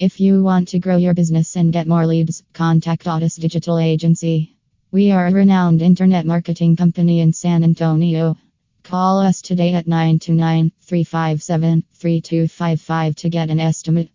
If you want to grow your business and get more leads, contact Autus Digital Agency. We are a renowned internet marketing company in San Antonio. Call us today at 929 357 3255 to get an estimate.